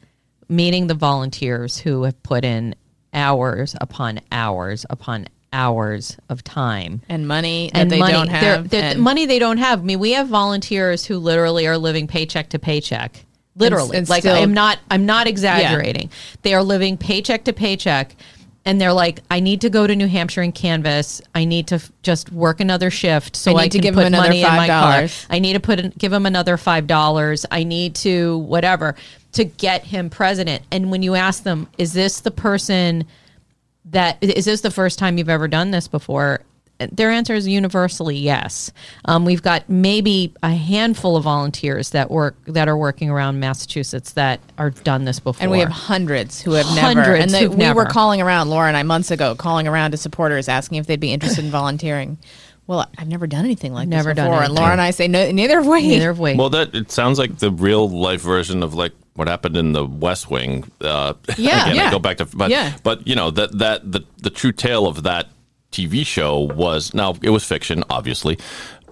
meeting the volunteers who have put in hours upon hours upon hours of time and money that and they money. don't They're- have. they're- and- money they don't have. I mean, we have volunteers who literally are living paycheck to paycheck. Literally, and like still- I'm not. I'm not exaggerating. They are living paycheck to paycheck, and they're like, I need to go to New Hampshire and canvas. I need to f- just work another shift so I I, need to can give put another money in my car. I need to put in, give him another five dollars. I need to whatever to get him president. And when you ask them, is this the person? That is this the first time you've ever done this before their answer is universally yes um, we've got maybe a handful of volunteers that work that are working around massachusetts that are done this before and we have hundreds who have never. Hundreds And they, who've we were calling around, Laura and I, months ago, calling around to supporters asking if they'd be interested in volunteering. Well, I've never done anything like Never this done before. And anything. Laura and I say, no, neither have we. neither have we Well, that it sounds like the real life version of like what happened in the West Wing. Uh, Yeah, again, I go back to but Yeah. but you know that that the the true tale of that TV show was now it was fiction, obviously.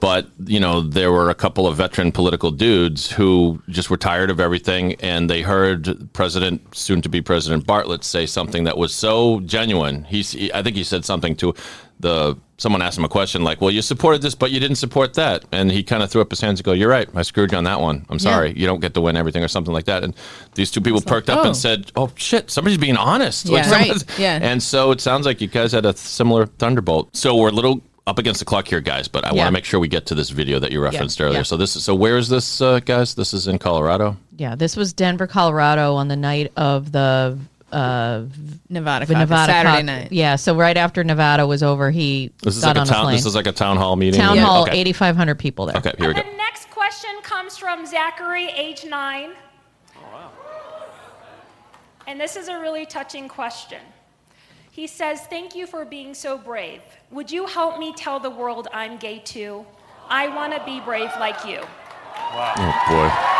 But you know there were a couple of veteran political dudes who just were tired of everything, and they heard President, soon to be President Bartlet, say something that was so genuine. He's, he, I think he said something to the someone asked him a question like, "Well, you supported this, but you didn't support that," and he kind of threw up his hands and go, "You're right, I screwed you on that one. I'm sorry, you don't get to win everything or something like that." And these two people perked up oh. and said, "Oh shit, somebody's being honest." Yeah. Right, yeah. And so it sounds like you guys had a similar thunderbolt. So we're a little up against the clock here, guys, but I want to make sure we get to this video that you referenced earlier. yeah. So this is so where is this, uh, guys? This is in Colorado. yeah this was denver colorado on the night of the uh Nevada, the caucus, nevada Saturday cauc- night. yeah so right after nevada was over he This is got like a on town. a plane This is like a town hall meeting. town Yeah. hall Okay. 8500 people there Okay, here we go. The next question comes from Zachary, age nine. And this is a really touching question. He says, Thank you for being so brave. Would you help me tell the world I'm gay too? I want to be brave like you. Oh boy.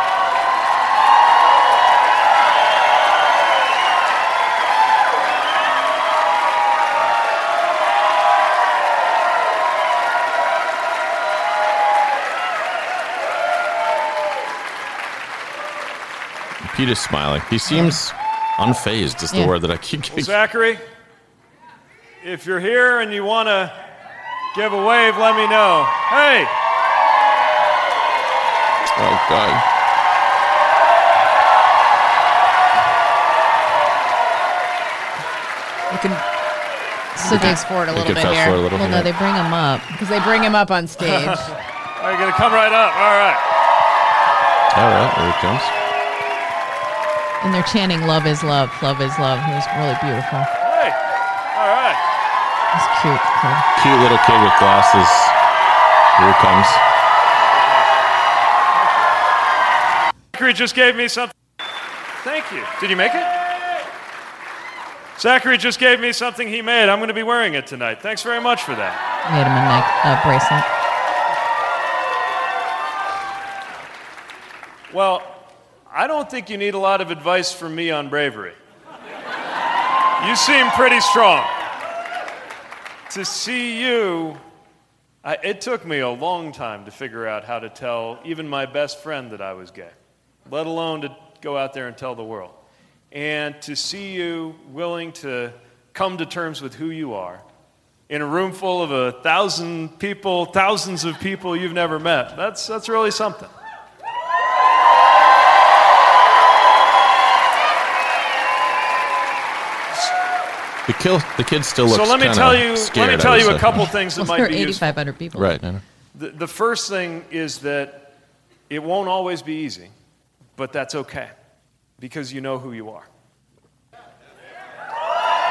Peter's smiling. He seems unfazed. Is the Yeah. word that I keep. Well, Zachary, if you're here and you want to give a wave, let me know. Hey, Oh God. You can so they, fast forward a little bit fast here. forward a little. well no they bring him up Because they bring him up on stage. are you going to come right up? All right. All right, here it comes. And they're chanting love is love love is love it was really beautiful Hey, all right. it's cute kid. Cute little kid with glasses. Here it comes. Zachary just gave me something. Thank you. Did you make it? Zachary just gave me something he made. I'm going to be wearing it tonight. Thanks very much for that. made him a neck uh, bracelet Well, I don't think you need a lot of advice from me on bravery. You seem pretty strong. To see you, I, it took me a long time to figure out how to tell even my best friend that I was gay, let alone to go out there and tell the world. And to see you willing to come to terms with who you are in a room full of a thousand people, thousands of people you've never met, that's, that's really something. The kill, the kid still looks. so let me tell you. Scared, let me tell you a couple things that Well, there might are be useful. 8,500 people. Right. The, the first thing is that it won't always be easy, but that's okay because you know who you are.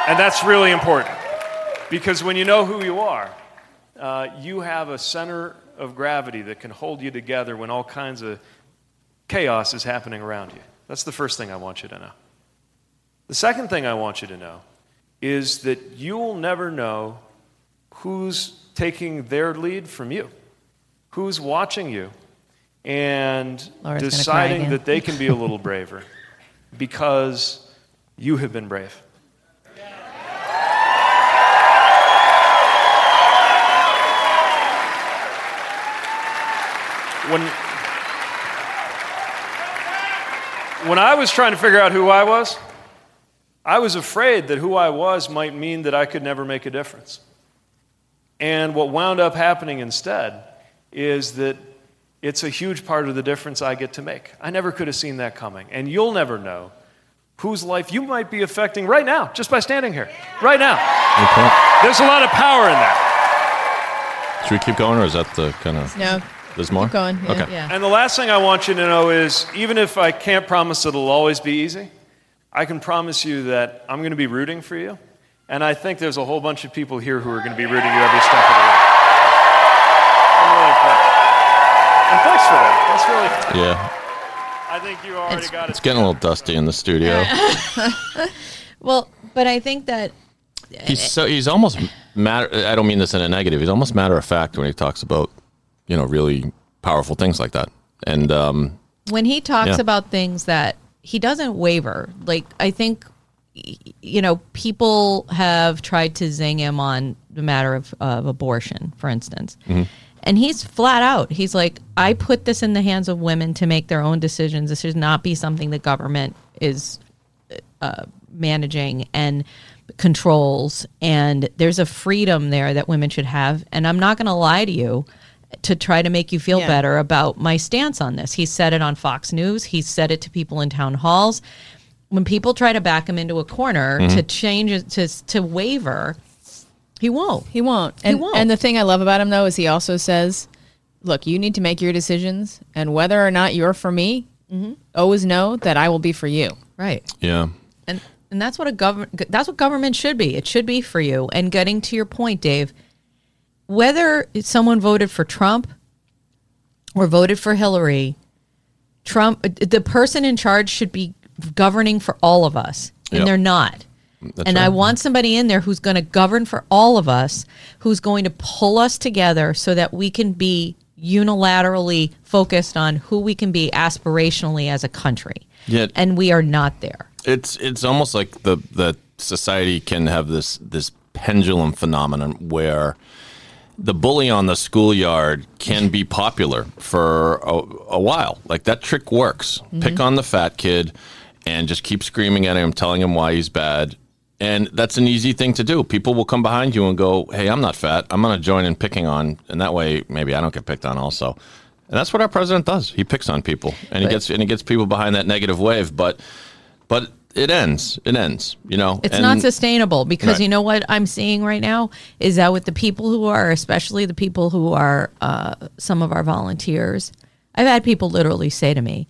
And that's really important because when you know who you are, uh, you have a center of gravity that can hold you together when all kinds of chaos is happening around you. That's the first thing I want you to know. The second thing I want you to know is that you'll never know who's taking their lead from you, who's watching you, and Laura's deciding that they can be a little braver because you have been brave. When, when I was trying to figure out who I was, I was afraid that who I was might mean that I could never make a difference. And what wound up happening instead is that it's a huge part of the difference I get to make. I never could have seen that coming. And you'll never know whose life you might be affecting right now, just by standing here. Right now. Good point. There's a lot of power in that. Should we keep going, or is that the kind of? No. There's more. Keep going, yeah. Okay. Yeah. And the last thing I want you to know is even if I can't promise it'll always be easy, I can promise you that I'm going to be rooting for you. And I think there's a whole bunch of people here who are going to be rooting you every step of the way. I'm really impressed. And thanks for that. That's really, Yeah. I think you already got it. It's getting a little dusty in the studio. Well, but I think that He's so he's almost matter. I don't mean this in a negative. He's almost matter of fact when he talks about you know really powerful things like that. And um, when he talks Yeah. about things that he doesn't waver. Like i think you know people have tried to zing him on the matter of, of abortion for instance. And he's flat out he's like i put this in the hands of women to make their own decisions. This should not be something the government is uh, managing and controls. And there's a freedom there that women should have. And i'm not going to lie to you to try to make you feel Yeah. better about my stance on this he said it on fox news he said it to people in town halls when people try to back him into a corner mm-hmm. to change it to to waver he won't He won't. And, won't. and the thing I love about him, though, is he also says, look, you need to make your decisions. And whether or not you're for me, mm-hmm. always know that I will be for you. right yeah, and and that's what a government that's what government should be it should be for you and getting to your point dave whether someone voted for trump or voted for hillary trump the person in charge should be governing for all of us and Yep. they're not That's and I want somebody in there who's going to govern for all of us, who's going to pull us together so that we can be unilaterally focused on who we can be aspirationally as a country. Yeah. And we are not there. it's it's almost like the the society can have this this pendulum phenomenon where the bully on the schoolyard can be popular for a, a while. Like that trick works. Mm-hmm. Pick on the fat kid and just keep screaming at him, telling him why he's bad. And that's an easy thing to do. People will come behind you and go, "Hey, I'm not fat. I'm going to join in picking on." And that way, maybe I don't get picked on also. And that's what our president does. He picks on people, and he gets and he gets people behind that negative wave. But but it ends. It ends. You know, It's And- not sustainable because Right. you know what I'm seeing right now is that with the people who are, especially the people who are uh, some of our volunteers, I've had people literally say to me,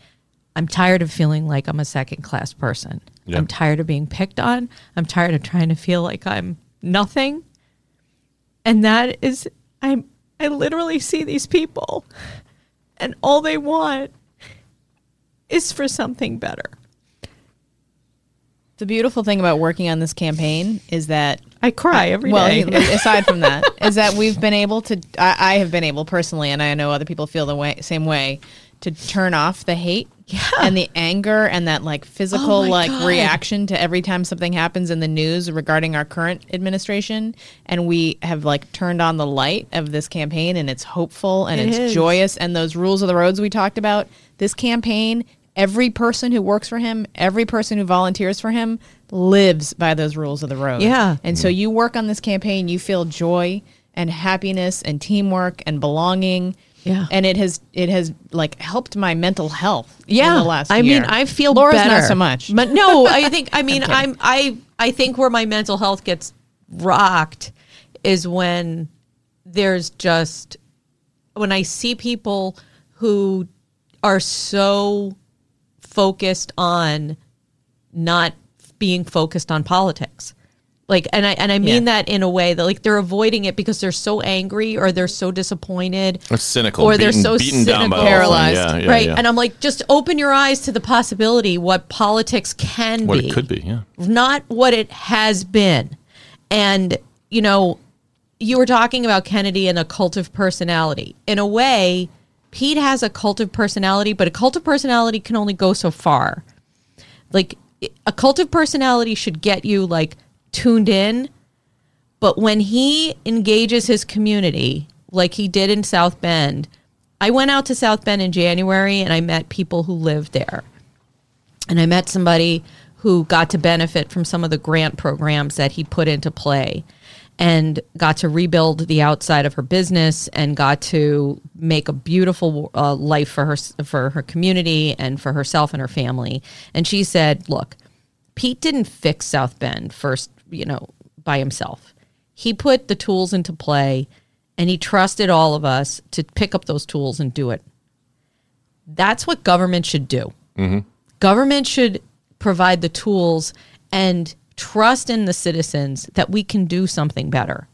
I'm tired of feeling like I'm a second class person. Yeah. I'm tired of being picked on. I'm tired of trying to feel like I'm nothing. And that is, I, I literally see these people and all they want is for something better. The beautiful thing about working on this campaign is that I cry every well, day. aside from that, is that we've been able to. I, I have been able personally, and I know other people feel the way, same way, to turn off the hate and the anger and that like physical Oh like God. reaction to every time something happens in the news regarding our current administration. And we have like turned on the light of this campaign, and it's hopeful and It it's is. joyous. And those rules of the roads we talked about. This campaign every person who works for him, every person who volunteers for him lives by those rules of the road. Yeah. And so you work on this campaign, you feel joy and happiness and teamwork and belonging Yeah. and it has it has like helped my mental health. yeah in the last i year. mean i feel Laura's better not so much. but no i think i mean kidding. i'm i i think where my mental health gets rocked is when there's just when i see people who are so focused on not being focused on politics like and i and i mean Yeah. that in a way that like they're avoiding it because they're so angry or they're so disappointed It's cynical. Or they're beaten, so beaten down by cynical. the whole thing. Paralyzed. Yeah, yeah, right yeah. and i'm like just open your eyes to the possibility what politics can be. what it could be. Yeah. not what it has been and you know you were talking about kennedy and a cult of personality in a way pete has a cult of personality but a cult of personality can only go so far. Like a cult of personality should get you like tuned in but when he engages his community like he did in south bend i went out to south bend in january and i met people who lived there. And i met somebody who got to benefit from some of the grant programs that he put into play and got to rebuild the outside of her business and got to make a beautiful uh, life for her for her community and for herself and her family and she said look Pete didn't fix South Bend first, you know, by himself. He put the tools into play and he trusted all of us to pick up those tools and do it. That's what government should do. Government should provide the tools and trust in the citizens that we can do something better.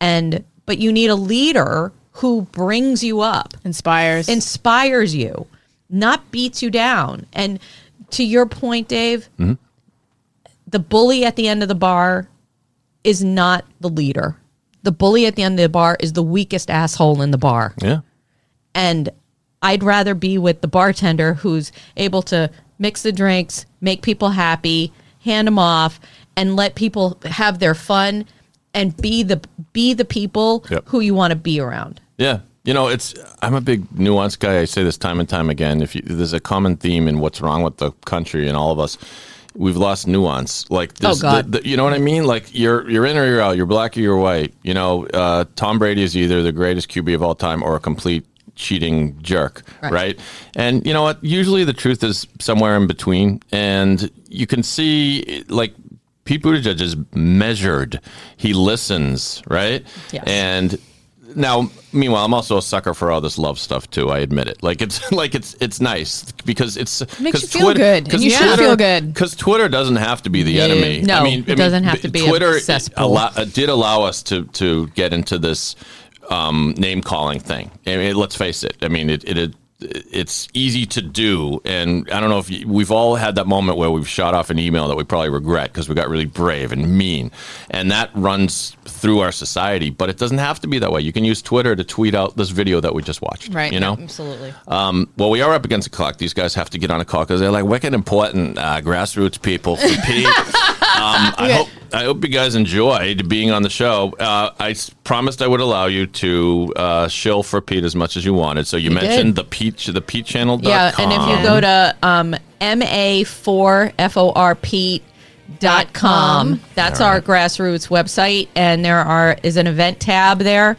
And but you need a leader who brings you up inspires. inspires you, not beats you down. And to your point, Dave, mm-hmm. the bully at the end of the bar is not the leader. The bully at the end of the bar is the weakest asshole in the bar. Yeah. And I'd rather be with the bartender who's able to mix the drinks, make people happy, hand them off, and let people have their fun and be the be the people Yep. who you want to be around. Yeah. You know, it's I'm a big nuance guy. I say this time and time again. If you, there's a common theme in what's wrong with the country and all of us, we've lost nuance. Like, this, Oh, God. The, the, you know what I mean? Like, you're you're in or you're out. You're black or you're white. You know, uh, Tom Brady is either the greatest QB of all time or a complete cheating jerk, Right. right? And you know what? Usually the truth is somewhere in between, and you can see like. Pete Buttigieg is measured. He listens, right? Yes. And now, meanwhile, I'm also a sucker for all this love stuff too. I admit it. Like it's like it's it's nice because it's Makes you feel good, and you should feel good. Because Twitter doesn't have to be the enemy. No, I mean, it I mean, doesn't have to be a Twitter allow, uh, did allow us to to get into this um, name calling thing. I mean, let's face it. I mean, it, it, it it's easy to do, and I don't know if you, we've all had that moment where we've shot off an email that we probably regret because we got really brave and mean, and that runs through our society. But it doesn't have to be that way. You can use Twitter to tweet out this video that we just watched. right. You know. absolutely. Um, well, we are up against the clock. These guys have to get on a call because they're like wicked important uh, grassroots people I hope I hope you guys enjoyed being on the show. Uh, I s- promised I would allow you to uh, shill for Pete as much as you wanted. So you, You mentioned did. the Pete the Pete channel. Yeah, and if you go to um, ma4 f o r pete dot com, that's All our grassroots website, and there are is an event tab there.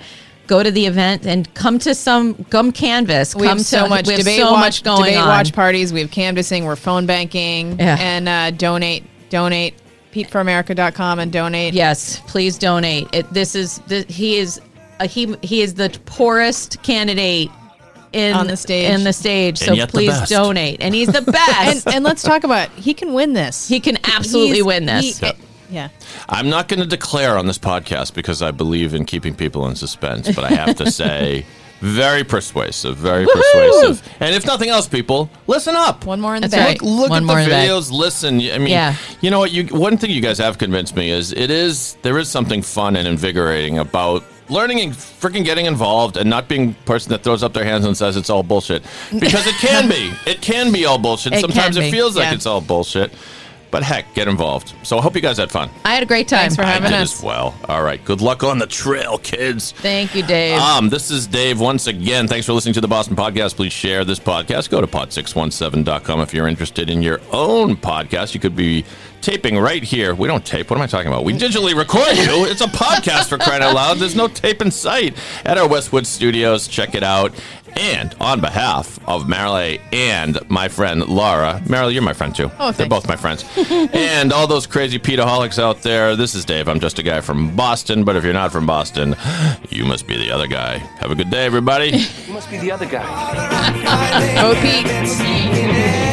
Go to the event and come to some gum canvas. We come have so to, much we have debate so watch, much going debate on. watch parties. We have canvassing. We're phone banking. Yeah. And uh, donate, donate. PeteForAmerica.com and donate. Yes, please donate. It, this is the, he is uh, he he is the poorest candidate in On the stage. in the stage. And So please donate, and he's the best. And, and let's talk about he can win this. he can absolutely He's- win this. he- yeah. I'm not going to declare on this podcast because I believe in keeping people in suspense, but I have to say, very persuasive, very persuasive. And if nothing else, people, listen up. One more in the That's bag. right. Look One at more the in the bag. videos. Listen. I mean, Yeah. you know what? You one thing you guys have convinced me is it is there is something fun and invigorating about learning and freaking getting involved and not being a person that throws up their hands and says it's all bullshit because it can be. It can be all bullshit. It Sometimes it be, feels like yeah. it's all bullshit. But heck, get involved. So I hope you guys had fun. I had a great time. Thanks for I having did us. as well. All right. Good luck on the trail, kids. Thank you, Dave. Um, this is Dave once again. Thanks for listening to the Boston Podcast. Please share this podcast. Go to pod617.com if you're interested in your own podcast. You could be taping right here. We don't tape. What am I talking about? We digitally record you. It's a podcast for crying out loud. There's no tape in sight at our Westwood studios. Check it out. And on behalf of Marilyn and my friend Laura, Marilyn, you're my friend too. Oh, They're both my friends. and all those crazy Petaholics out there, this is Dave. I'm just a guy from Boston, but if you're not from Boston, you must be the other guy. Have a good day, everybody. You must be the other guy. Vote Pete.